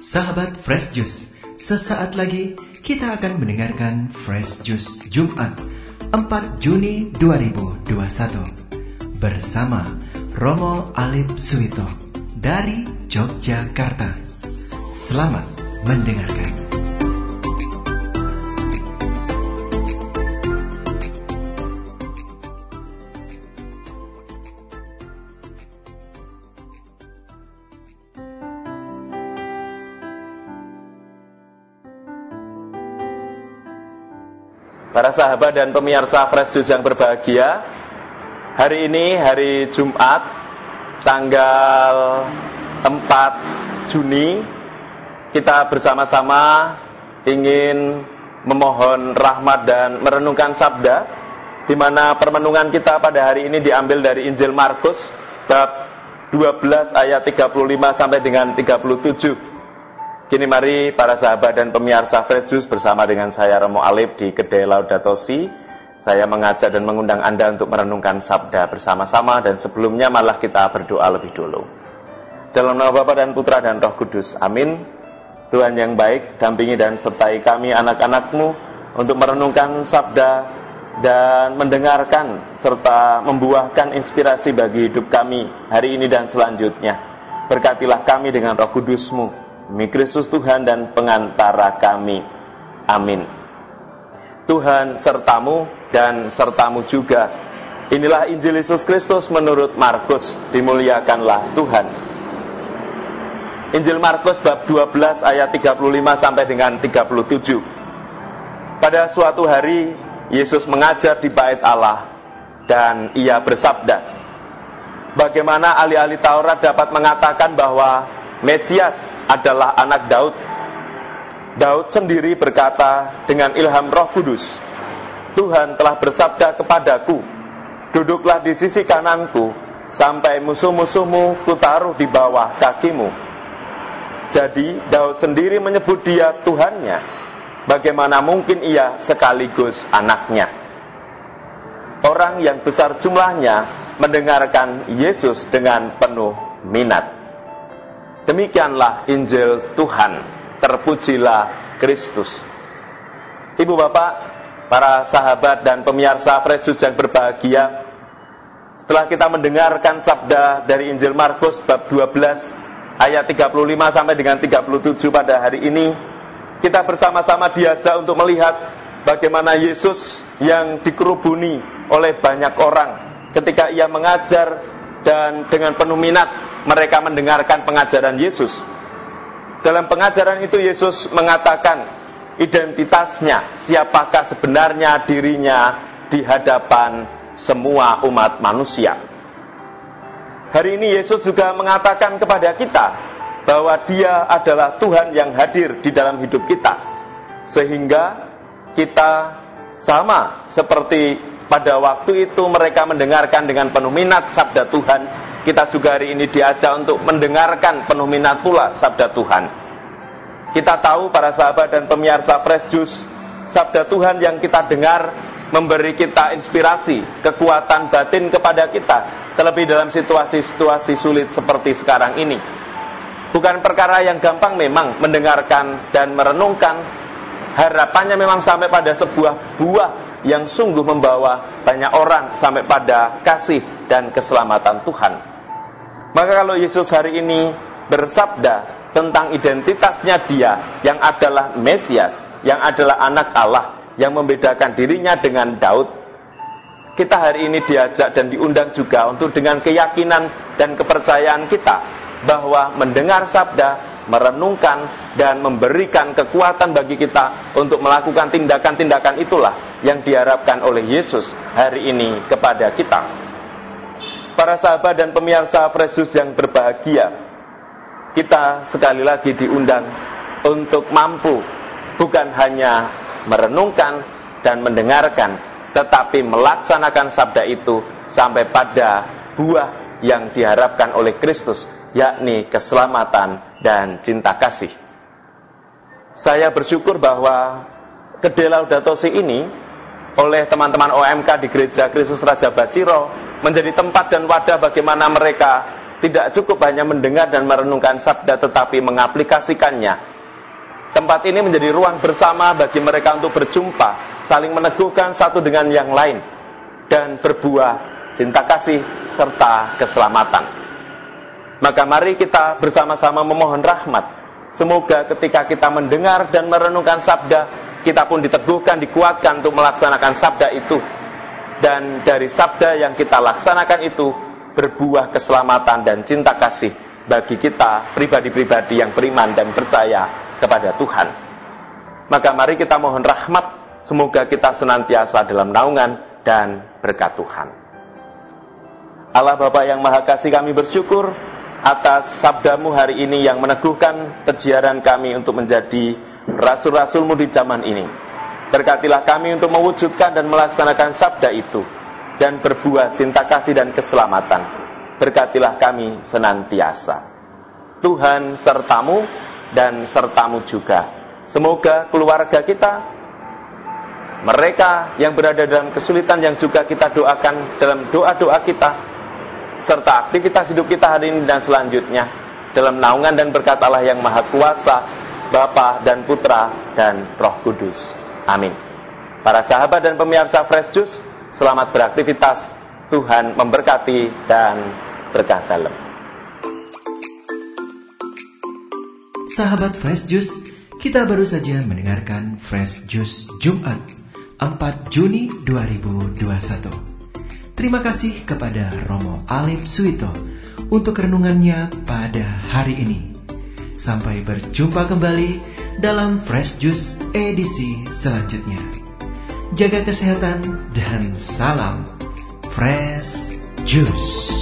Sahabat Fresh Juice, sesaat lagi kita akan mendengarkan Fresh Juice Jumat 4 Juni 2021 bersama Romo Alip Suito dari Yogyakarta. Selamat mendengarkan. Para sahabat dan pemirsa Fresh Juice yang berbahagia Hari ini hari Jumat Tanggal 4 Juni Kita bersama-sama ingin memohon rahmat dan merenungkan sabda di mana permenungan kita pada hari ini diambil dari Injil Markus bab 12 ayat 35 sampai dengan 37 Kini mari para sahabat dan pemirsa Fresh Juice bersama dengan saya Romo Alip di Kedai Laudato Si. Saya mengajak dan mengundang Anda untuk merenungkan sabda bersama-sama dan sebelumnya malah kita berdoa lebih dulu. Dalam nama Bapa dan Putra dan Roh Kudus. Amin. Tuhan yang baik, dampingi dan sertai kami anak-anakmu untuk merenungkan sabda dan mendengarkan serta membuahkan inspirasi bagi hidup kami hari ini dan selanjutnya. Berkatilah kami dengan roh kudusmu, Demi Kristus Tuhan dan pengantara kami. Amin. Tuhan sertamu dan sertamu juga. Inilah Injil Yesus Kristus menurut Markus. Dimuliakanlah Tuhan. Injil Markus bab 12 ayat 35 sampai dengan 37. Pada suatu hari Yesus mengajar di bait Allah dan ia bersabda, Bagaimana ahli-ahli Taurat dapat mengatakan bahwa Mesias adalah anak Daud. Daud sendiri berkata dengan ilham Roh Kudus, "Tuhan telah bersabda kepadaku, duduklah di sisi kananku sampai musuh-musuhmu kutaruh di bawah kakimu." Jadi Daud sendiri menyebut dia Tuhannya. Bagaimana mungkin ia sekaligus anaknya? Orang yang besar jumlahnya mendengarkan Yesus dengan penuh minat. Demikianlah Injil Tuhan. Terpujilah Kristus. Ibu bapak, para sahabat dan pemirsa Fresus yang berbahagia, setelah kita mendengarkan sabda dari Injil Markus bab 12 ayat 35 sampai dengan 37 pada hari ini, kita bersama-sama diajak untuk melihat bagaimana Yesus yang dikerubuni oleh banyak orang ketika ia mengajar dan dengan penuh minat mereka mendengarkan pengajaran Yesus. Dalam pengajaran itu Yesus mengatakan identitasnya, siapakah sebenarnya dirinya di hadapan semua umat manusia. Hari ini Yesus juga mengatakan kepada kita bahwa Dia adalah Tuhan yang hadir di dalam hidup kita, sehingga kita sama seperti pada waktu itu mereka mendengarkan dengan penuh minat sabda Tuhan kita juga hari ini diajak untuk mendengarkan penuh minat pula sabda Tuhan. Kita tahu para sahabat dan pemirsa Fresh Juice, sabda Tuhan yang kita dengar memberi kita inspirasi, kekuatan batin kepada kita, terlebih dalam situasi-situasi sulit seperti sekarang ini. Bukan perkara yang gampang memang mendengarkan dan merenungkan, harapannya memang sampai pada sebuah buah yang sungguh membawa banyak orang sampai pada kasih dan keselamatan Tuhan. Maka kalau Yesus hari ini bersabda tentang identitasnya dia yang adalah Mesias, yang adalah anak Allah, yang membedakan dirinya dengan Daud, kita hari ini diajak dan diundang juga untuk dengan keyakinan dan kepercayaan kita bahwa mendengar sabda, merenungkan dan memberikan kekuatan bagi kita untuk melakukan tindakan-tindakan itulah yang diharapkan oleh Yesus hari ini kepada kita. Para sahabat dan pemirsa Fresus yang berbahagia, kita sekali lagi diundang untuk mampu bukan hanya merenungkan dan mendengarkan, tetapi melaksanakan sabda itu sampai pada buah yang diharapkan oleh Kristus, yakni keselamatan dan cinta kasih. Saya bersyukur bahwa Kedai Laudato ini oleh teman-teman OMK di Gereja Kristus Raja Baciro menjadi tempat dan wadah bagaimana mereka tidak cukup hanya mendengar dan merenungkan sabda tetapi mengaplikasikannya. Tempat ini menjadi ruang bersama bagi mereka untuk berjumpa, saling meneguhkan satu dengan yang lain, dan berbuah cinta kasih serta keselamatan. Maka mari kita bersama-sama memohon rahmat. Semoga ketika kita mendengar dan merenungkan sabda, kita pun diteguhkan, dikuatkan untuk melaksanakan sabda itu. Dan dari sabda yang kita laksanakan itu, berbuah keselamatan dan cinta kasih bagi kita pribadi-pribadi yang beriman dan percaya kepada Tuhan. Maka mari kita mohon rahmat, semoga kita senantiasa dalam naungan dan berkat Tuhan. Allah Bapa yang Maha Kasih kami bersyukur atas sabdamu hari ini yang meneguhkan kejiaran kami untuk menjadi rasul-rasulmu di zaman ini. Berkatilah kami untuk mewujudkan dan melaksanakan sabda itu dan berbuah cinta kasih dan keselamatan. Berkatilah kami senantiasa. Tuhan sertamu dan sertamu juga. Semoga keluarga kita, mereka yang berada dalam kesulitan yang juga kita doakan dalam doa-doa kita, serta aktivitas hidup kita hari ini dan selanjutnya, dalam naungan dan berkat Allah yang Maha Kuasa, Bapa dan Putra dan Roh Kudus. Amin. Para sahabat dan pemirsa Fresh Juice, Selamat beraktivitas. Tuhan memberkati dan berkah dalam. Sahabat Fresh Juice, kita baru saja mendengarkan Fresh Juice Jumat 4 Juni 2021. Terima kasih kepada Romo Alif Suito untuk renungannya pada hari ini. Sampai berjumpa kembali dalam Fresh Juice edisi selanjutnya jaga kesehatan, dan salam fresh juice.